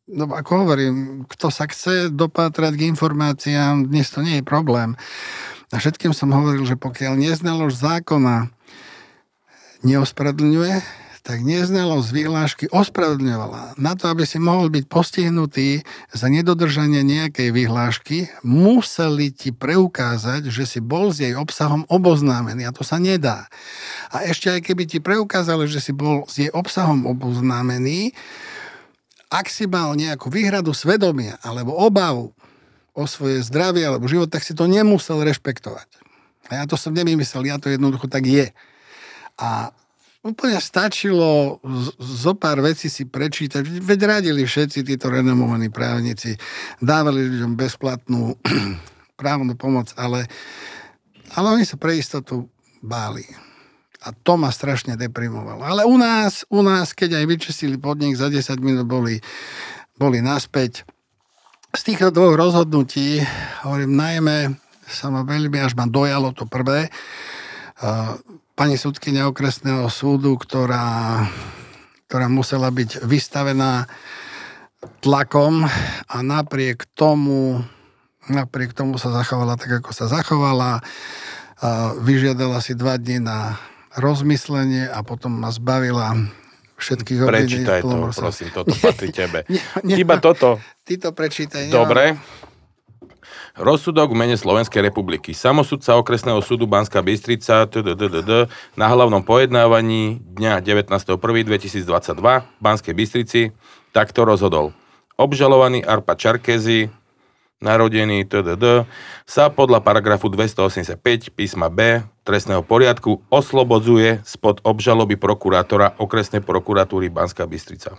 no ako hovorím, kto sa chce dopátrať k informáciám, dnes to nie je problém. A všetkým som hovoril, že pokiaľ neznalož zákona neospravedlňuje, tak neznalosť výhlášky ospravedlňovala. Na to, aby si mohol byť postihnutý za nedodržanie nejakej vyhlášky, museli ti preukázať, že si bol s jej obsahom oboznámený. A to sa nedá. A ešte aj keby ti preukázali, že si bol s jej obsahom oboznámený, ak si mal nejakú výhradu svedomia alebo obavu o svoje zdravie alebo život, tak si to nemusel rešpektovať. A ja to som nemyslel, ja to jednoducho tak je. A úplne stačilo zo pár vecí si prečítať. Veď radili všetci títo renomovaní právnici, dávali ľuďom bezplatnú právnu pomoc, ale, ale oni sa pre istotu báli. A to ma strašne deprimovalo. Ale u nás, u nás, keď aj vyčistili podnik, za 10 minút boli, boli naspäť. Z týchto dvoch rozhodnutí, hovorím, najmä sa ma veľmi, až ma dojalo to prvé, pani súdkynia okresného súdu, ktorá, ktorá musela byť vystavená tlakom a napriek tomu, napriek tomu sa zachovala tak, ako sa zachovala. Vyžiadala si dva dní na rozmyslenie a potom ma zbavila všetkých obvinení. Prečítaj to, prosím, toto patrí tebe. Nie, nie, Iba toto. Ty to prečítaj. Dobre. Rozsudok v mene Slovenskej republiky. Samosudca okresného súdu Banská Bystrica tdddd, na hlavnom pojednávaní dňa 19.1.2022 v Banskej Bystrici takto rozhodol. Obžalovaný Arpa Čarkezi, narodený tdd, sa podľa paragrafu 285 písma B trestného poriadku oslobodzuje spod obžaloby prokurátora okresnej prokuratúry Banská Bystrica.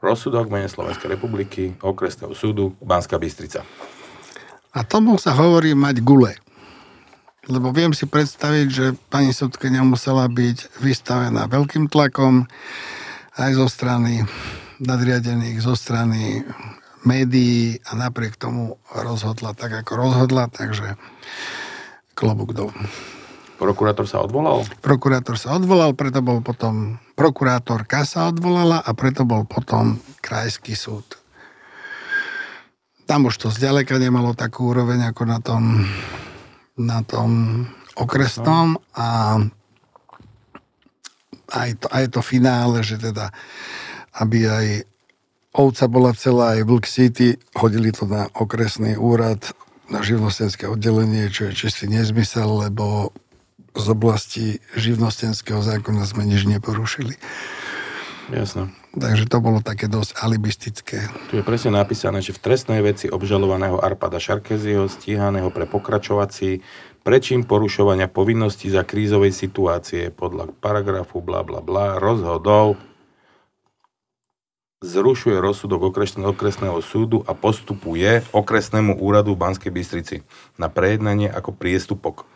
Rozsudok mene Slovenskej republiky, okresného súdu, Banská Bystrica. A tomu sa hovorí mať gule. Lebo viem si predstaviť, že pani sudkynia musela byť vystavená veľkým tlakom aj zo strany nadriadených, zo strany médií a napriek tomu rozhodla tak, ako rozhodla, takže klobúk dolu. Prokurátor sa odvolal? Prokurátor sa odvolal, preto bol potom prokurátorka sa odvolala a preto bol potom krajský súd. Tam už to zďaleka nemalo takú úroveň ako na tom, na tom okresnom a aj to, aj to finále, že teda aby aj ovca bola celá, aj Vlk City, hodili to na okresný úrad, na živnostenské oddelenie, čo je čistý nezmysel, lebo z oblasti živnostenského zákona sme nič neporušili. Jasné. Takže to bolo také dosť alibistické. Tu je presne napísané, že v trestnej veci obžalovaného Arpada Šarkeziho, stíhaného pre pokračovací prečím porušovania povinností za krízovej situácie podľa paragrafu bla bla bla rozhodol zrušuje rozsudok okresného, okresného súdu a postupuje okresnému úradu v Banskej Bystrici na prejednanie ako priestupok.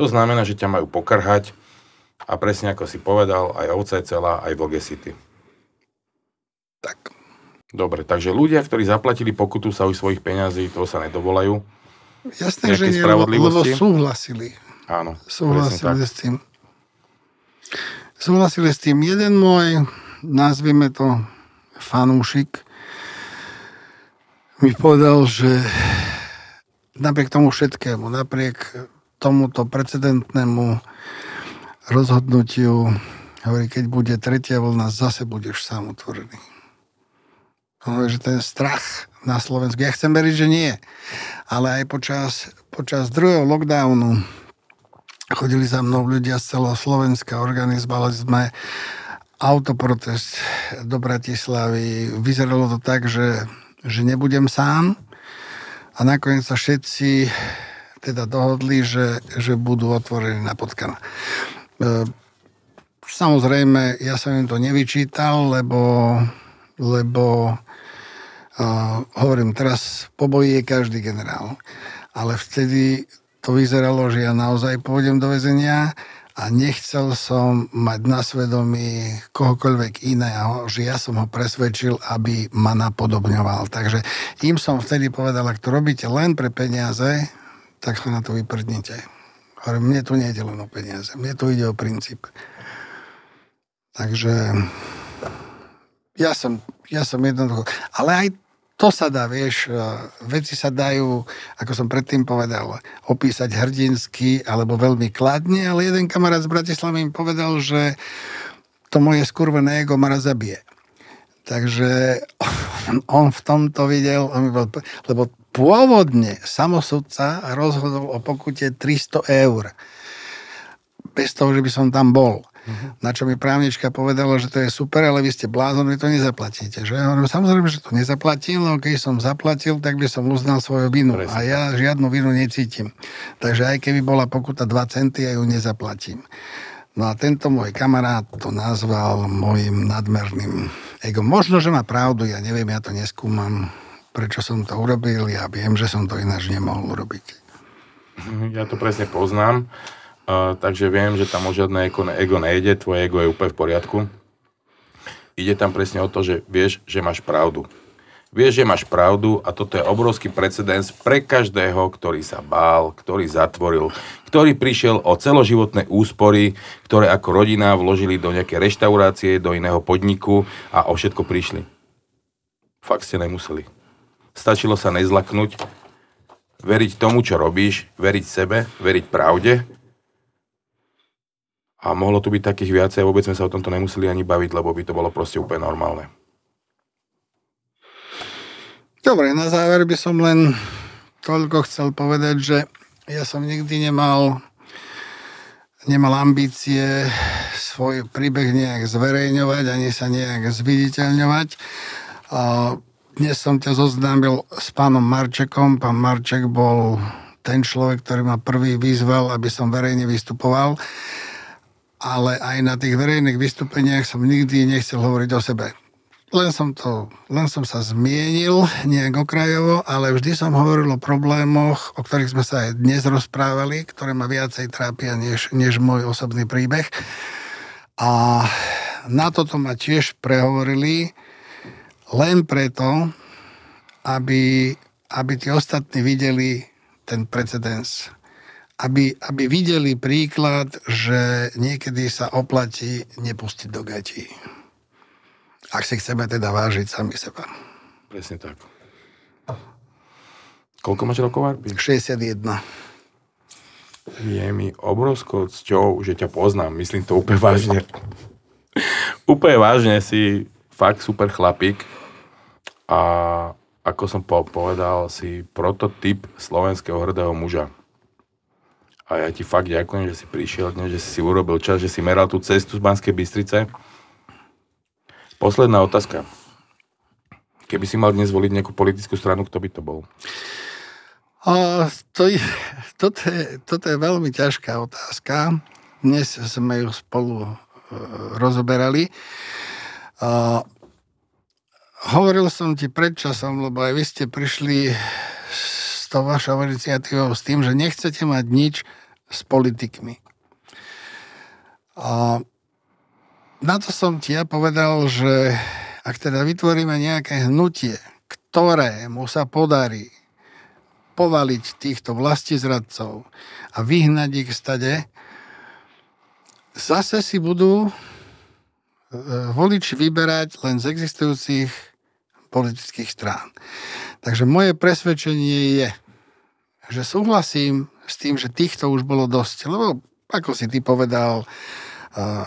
To znamená, že ťa majú pokrhať a presne ako si povedal, aj ovca je celá, aj vlk City. Tak. Dobre, takže ľudia, ktorí zaplatili pokutu sa už svojich peňazí, toho sa nedovolajú. Jasné, že nie, lebo, súhlasili. Áno, Súhlasili s tým. Súhlasili s tým. Jeden môj, nazvime to fanúšik, mi povedal, že napriek tomu všetkému, napriek tomuto precedentnému rozhodnutiu, hovorí, keď bude tretia vlna, zase budeš sám utvorený. Hovorí, že ten strach na Slovensku, ja chcem veriť, že nie, ale aj počas, počas druhého lockdownu chodili za mnou ľudia z celého Slovenska, organizovali sme autoprotest do Bratislavy. Vyzeralo to tak, že, že nebudem sám a nakoniec sa všetci teda dohodli, že, že budú otvorení na potkana. E, Samozrejme, ja som im to nevyčítal, lebo, lebo uh, hovorím, teraz po boji je každý generál. Ale vtedy to vyzeralo, že ja naozaj pôjdem do väzenia a nechcel som mať na svedomí kohokoľvek iného, že ja som ho presvedčil, aby ma napodobňoval. Takže im som vtedy povedal, ak to robíte len pre peniaze, tak sa na to vyprdnite. Hovorím, mne tu nejde len o peniaze, mne tu ide o princíp. Takže ja som, ja som jednoducho... Ale aj to sa dá, vieš, e, veci sa dajú, ako som predtým povedal, opísať hrdinsky alebo veľmi kladne, ale jeden kamarát z Bratislavy mi povedal, že to moje skurvené ego ma zabije. Takže on v tomto videl, lebo pôvodne samosudca rozhodol o pokute 300 eur. Bez toho, že by som tam bol. Uh-huh. Na čo mi právnička povedala, že to je super, ale vy ste blázon, vy to nezaplatíte. Že? Ja hovorím, samozrejme, že to nezaplatil, no keď som zaplatil, tak by som uznal svoju vinu. Presne. A ja žiadnu vinu necítim. Takže aj keby bola pokuta 2 centy, ja ju nezaplatím. No a tento môj kamarát to nazval môjim nadmerným ego. Možno, že má pravdu, ja neviem, ja to neskúmam, prečo som to urobil, ja viem, že som to ináč nemohol urobiť. Ja to presne poznám, takže viem, že tam o žiadne ego, ego nejde, tvoje ego je úplne v poriadku. Ide tam presne o to, že vieš, že máš pravdu. Vieš, že máš pravdu a toto je obrovský precedens pre každého, ktorý sa bál, ktorý zatvoril, ktorý prišiel o celoživotné úspory, ktoré ako rodina vložili do nejakej reštaurácie, do iného podniku a o všetko prišli. Fakt ste nemuseli. Stačilo sa nezlaknúť, veriť tomu, čo robíš, veriť sebe, veriť pravde a mohlo tu byť takých viacej a vôbec sme sa o tomto nemuseli ani baviť, lebo by to bolo proste úplne normálne. Dobre, na záver by som len toľko chcel povedať, že ja som nikdy nemal nemal ambície svoj príbeh nejak zverejňovať, ani sa nejak zviditeľňovať. A dnes som ťa zoznámil s pánom Marčekom. Pán Marček bol ten človek, ktorý ma prvý vyzval, aby som verejne vystupoval. Ale aj na tých verejných vystúpeniach som nikdy nechcel hovoriť o sebe. Len som, to, len som sa zmienil nejak okrajovo, ale vždy som hovoril o problémoch, o ktorých sme sa aj dnes rozprávali, ktoré ma viacej trápia než, než môj osobný príbeh. A na toto ma tiež prehovorili len preto, aby, aby tí ostatní videli ten precedens. Aby, aby videli príklad, že niekedy sa oplatí nepustiť do gatí. Ak si chceme teda vážiť sami seba. Presne tak. Koľko máš rokov, Arpi? 61. Je mi obrovskou cťou, že ťa poznám. Myslím to úplne vážne. úplne vážne si fakt super chlapík. A ako som po- povedal, si prototyp slovenského hrdého muža. A ja ti fakt ďakujem, že si prišiel dnes, že si urobil čas, že si meral tú cestu z Banskej Bystrice. Posledná otázka. Keby si mal dnes voliť nejakú politickú stranu, kto by to bol? A to je, toto, je, toto je veľmi ťažká otázka. Dnes sme ju spolu e, rozoberali. A hovoril som ti pred časom, lebo aj vy ste prišli s tou vašou iniciatívou s tým, že nechcete mať nič s politikmi. A na to som ti ja povedal, že ak teda vytvoríme nejaké hnutie, ktoré mu sa podarí povaliť týchto vlastizradcov a vyhnať ich stade, zase si budú e, voliči vyberať len z existujúcich politických strán. Takže moje presvedčenie je, že súhlasím s tým, že týchto už bolo dosť. Lebo, ako si ty povedal,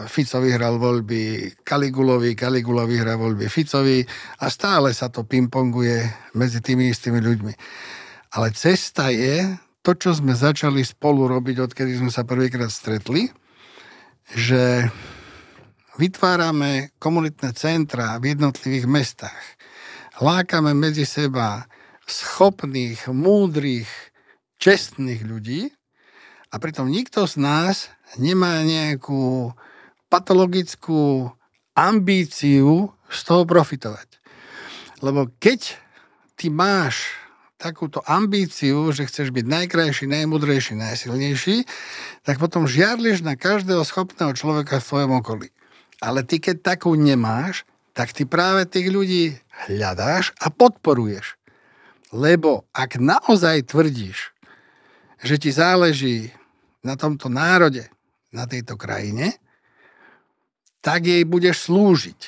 Fico vyhral voľby Kaligulovi, Kaligula vyhral voľby Ficovi a stále sa to pingponguje medzi tými istými ľuďmi. Ale cesta je to, čo sme začali spolu robiť, odkedy sme sa prvýkrát stretli, že vytvárame komunitné centra v jednotlivých mestách. Lákame medzi seba schopných, múdrych, čestných ľudí a pritom nikto z nás nemá nejakú patologickú ambíciu z toho profitovať. Lebo keď ty máš takúto ambíciu, že chceš byť najkrajší, najmudrejší, najsilnejší, tak potom žiarliš na každého schopného človeka v svojom okolí. Ale ty, keď takú nemáš, tak ty práve tých ľudí hľadáš a podporuješ. Lebo ak naozaj tvrdíš, že ti záleží na tomto národe, na tejto krajine, tak jej budeš slúžiť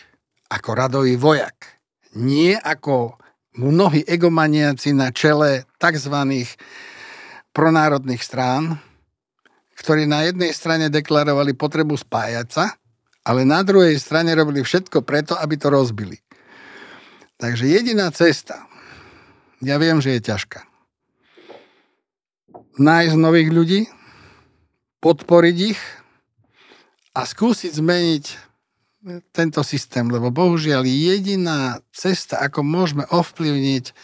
ako radový vojak. Nie ako mnohí egomaniaci na čele tzv. pronárodných strán, ktorí na jednej strane deklarovali potrebu spájať sa, ale na druhej strane robili všetko preto, aby to rozbili. Takže jediná cesta, ja viem, že je ťažká, nájsť nových ľudí, podporiť ich a skúsiť zmeniť tento systém, lebo bohužiaľ jediná cesta, ako môžeme ovplyvniť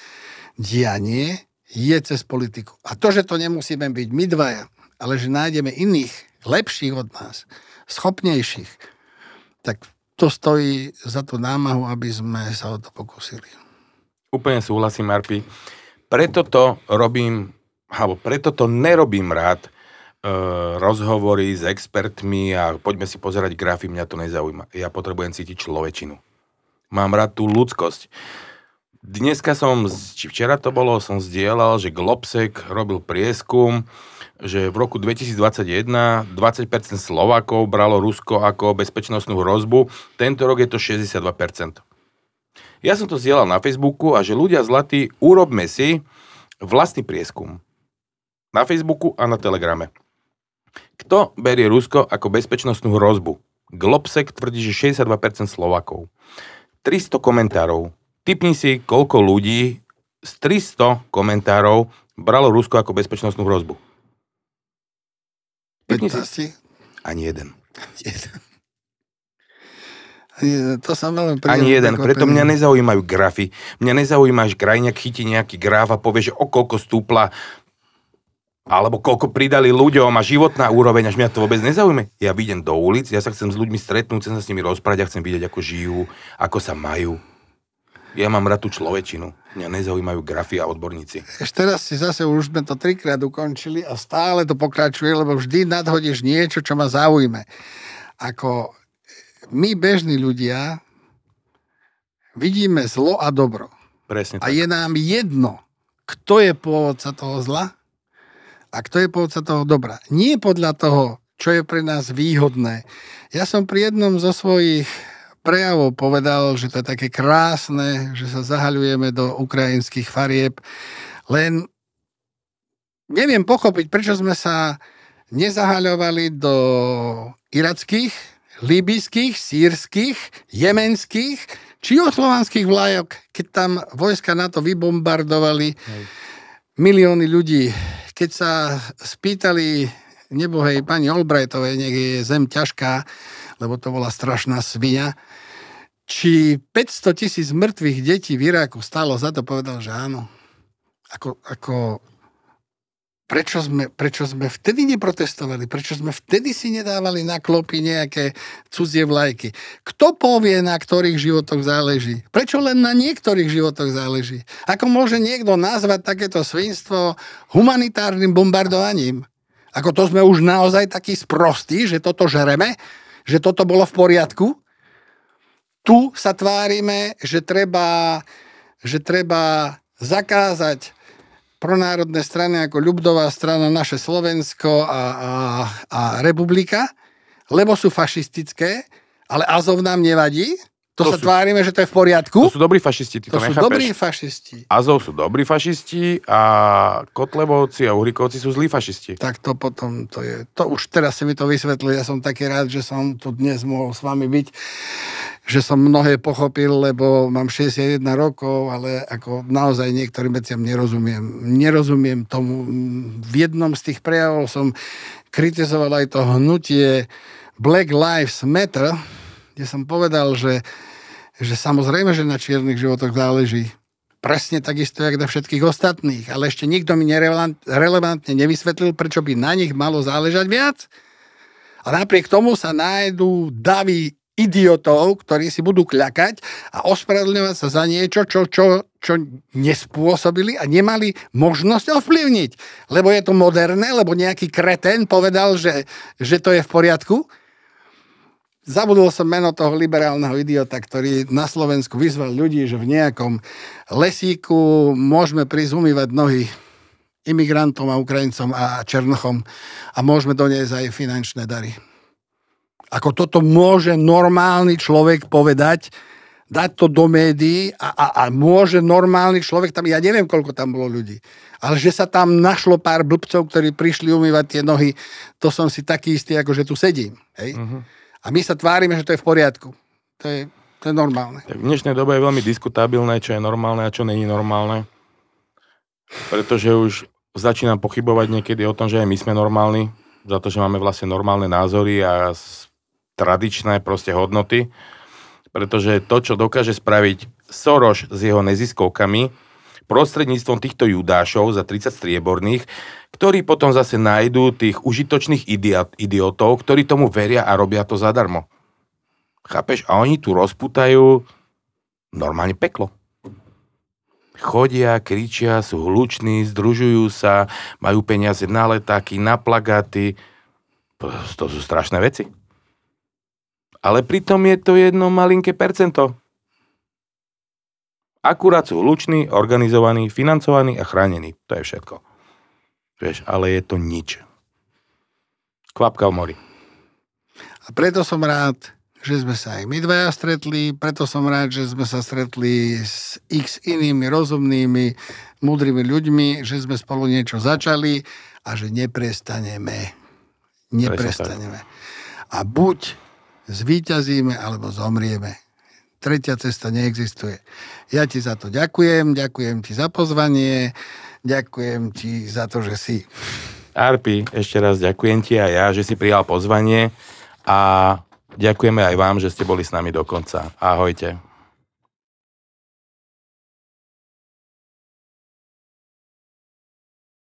dianie, je cez politiku. A to, že to nemusíme byť my dvaja, ale že nájdeme iných, lepších od nás, schopnejších, tak to stojí za tú námahu, aby sme sa o to pokúsili. Úplne súhlasím, Marpi. Preto to robím, alebo preto to nerobím rád, E, rozhovory s expertmi a poďme si pozerať grafy, mňa to nezaujíma. Ja potrebujem cítiť človečinu. Mám rád tú ľudskosť. Dneska som, či včera to bolo, som zdieľal, že Globsek robil prieskum, že v roku 2021 20% Slovákov bralo Rusko ako bezpečnostnú hrozbu, tento rok je to 62%. Ja som to zdieľal na Facebooku a že ľudia zlatí, urobme si vlastný prieskum. Na Facebooku a na Telegrame. Kto berie Rusko ako bezpečnostnú hrozbu? Globsek tvrdí, že 62% Slovakov. 300 komentárov. Typni si, koľko ľudí z 300 komentárov bralo Rusko ako bezpečnostnú hrozbu. Typni si. Ani jeden. To sa veľmi Ani jeden, preto mňa nezaujímajú grafy. Mňa nezaujíma, že krajňak chytí nejaký graf a povie, že o koľko stúpla alebo koľko pridali ľuďom a životná úroveň, až mňa to vôbec nezaujíma. Ja vidím do ulic, ja sa chcem s ľuďmi stretnúť, chcem sa s nimi rozprávať a chcem vidieť, ako žijú, ako sa majú. Ja mám rád tú človečinu. Mňa nezaujímajú grafy a odborníci. Ešte teraz si zase už sme to trikrát ukončili a stále to pokračuje, lebo vždy nadhodíš niečo, čo ma zaujíme. Ako my bežní ľudia vidíme zlo a dobro. Presne a tak. je nám jedno, kto je pôvodca toho zla a kto je pôvodca toho dobra. Nie podľa toho, čo je pre nás výhodné. Ja som pri jednom zo svojich prejavov povedal, že to je také krásne, že sa zahaľujeme do ukrajinských farieb, len neviem pochopiť, prečo sme sa nezahaľovali do irackých, libyských, sírskych, jemenských či oslovanských vlajok, keď tam vojska na to vybombardovali Hej. milióny ľudí keď sa spýtali nebohej pani Albrightovej, nech je zem ťažká, lebo to bola strašná svinia, či 500 tisíc mŕtvych detí v Iráku stalo za to, povedal, že áno. Ako, ako Prečo sme, prečo sme vtedy neprotestovali? Prečo sme vtedy si nedávali na klopy nejaké cudzie vlajky? Kto povie, na ktorých životoch záleží? Prečo len na niektorých životoch záleží? Ako môže niekto nazvať takéto svinstvo humanitárnym bombardovaním? Ako to sme už naozaj takí sprostí, že toto žereme? Že toto bolo v poriadku? Tu sa tvárime, že treba, že treba zakázať pronárodné strany ako ľubdová strana Naše Slovensko a, a, a Republika, lebo sú fašistické, ale Azov nám nevadí, to, to sa sú, tvárime, že to je v poriadku. To sú dobrí fašisti, ty to, to sú dobrí fašisti. Azov sú dobrí fašisti a Kotlebovci a Uhrikovci sú zlí fašisti. Tak to potom, to je, to už teraz si mi to vysvetlil, ja som taký rád, že som tu dnes mohol s vami byť že som mnohé pochopil, lebo mám 61 rokov, ale ako naozaj niektorým veciam nerozumiem. Nerozumiem tomu. V jednom z tých prejavov som kritizoval aj to hnutie Black Lives Matter, kde som povedal, že, že samozrejme, že na čiernych životoch záleží. Presne takisto, jak na všetkých ostatných. Ale ešte nikto mi relevantne nevysvetlil, prečo by na nich malo záležať viac. A napriek tomu sa nájdú davy idiotov, ktorí si budú kľakať a ospravedlňovať sa za niečo, čo, čo, čo nespôsobili a nemali možnosť ovplyvniť. Lebo je to moderné, lebo nejaký kreten povedal, že, že to je v poriadku. Zabudol som meno toho liberálneho idiota, ktorý na Slovensku vyzval ľudí, že v nejakom lesíku môžeme prísť umývať nohy imigrantom a Ukrajincom a Černochom a môžeme doniesť aj finančné dary. Ako toto môže normálny človek povedať, dať to do médií a, a, a môže normálny človek tam, ja neviem, koľko tam bolo ľudí, ale že sa tam našlo pár blbcov, ktorí prišli umývať tie nohy, to som si taký istý, ako že tu sedím. Hej? Uh-huh. A my sa tvárime, že to je v poriadku. To je, to je normálne. Tak v dnešnej dobe je veľmi diskutabilné, čo je normálne a čo není normálne. Pretože už začínam pochybovať niekedy o tom, že aj my sme normálni, za to, že máme vlastne normálne názory a tradičné proste hodnoty, pretože to, čo dokáže spraviť Soros s jeho neziskovkami, prostredníctvom týchto judášov za 30 strieborných, ktorí potom zase nájdú tých užitočných idiot, idiotov, ktorí tomu veria a robia to zadarmo. Chápeš? A oni tu rozputajú normálne peklo. Chodia, kričia, sú hluční, združujú sa, majú peniaze na letáky, na plagáty. To sú strašné veci. Ale pritom je to jedno malinké percento. Akurát sú hluční, organizovaní, financovaní a chránení. To je všetko. Vieš, ale je to nič. Kvapka v mori. A preto som rád, že sme sa aj my dvaja stretli, preto som rád, že sme sa stretli s x inými rozumnými, múdrymi ľuďmi, že sme spolu niečo začali a že neprestaneme. Neprestaneme. A buď zvíťazíme alebo zomrieme. Tretia cesta neexistuje. Ja ti za to ďakujem, ďakujem ti za pozvanie, ďakujem ti za to, že si. Arpi, ešte raz ďakujem ti a ja, že si prijal pozvanie a ďakujeme aj vám, že ste boli s nami do konca. Ahojte.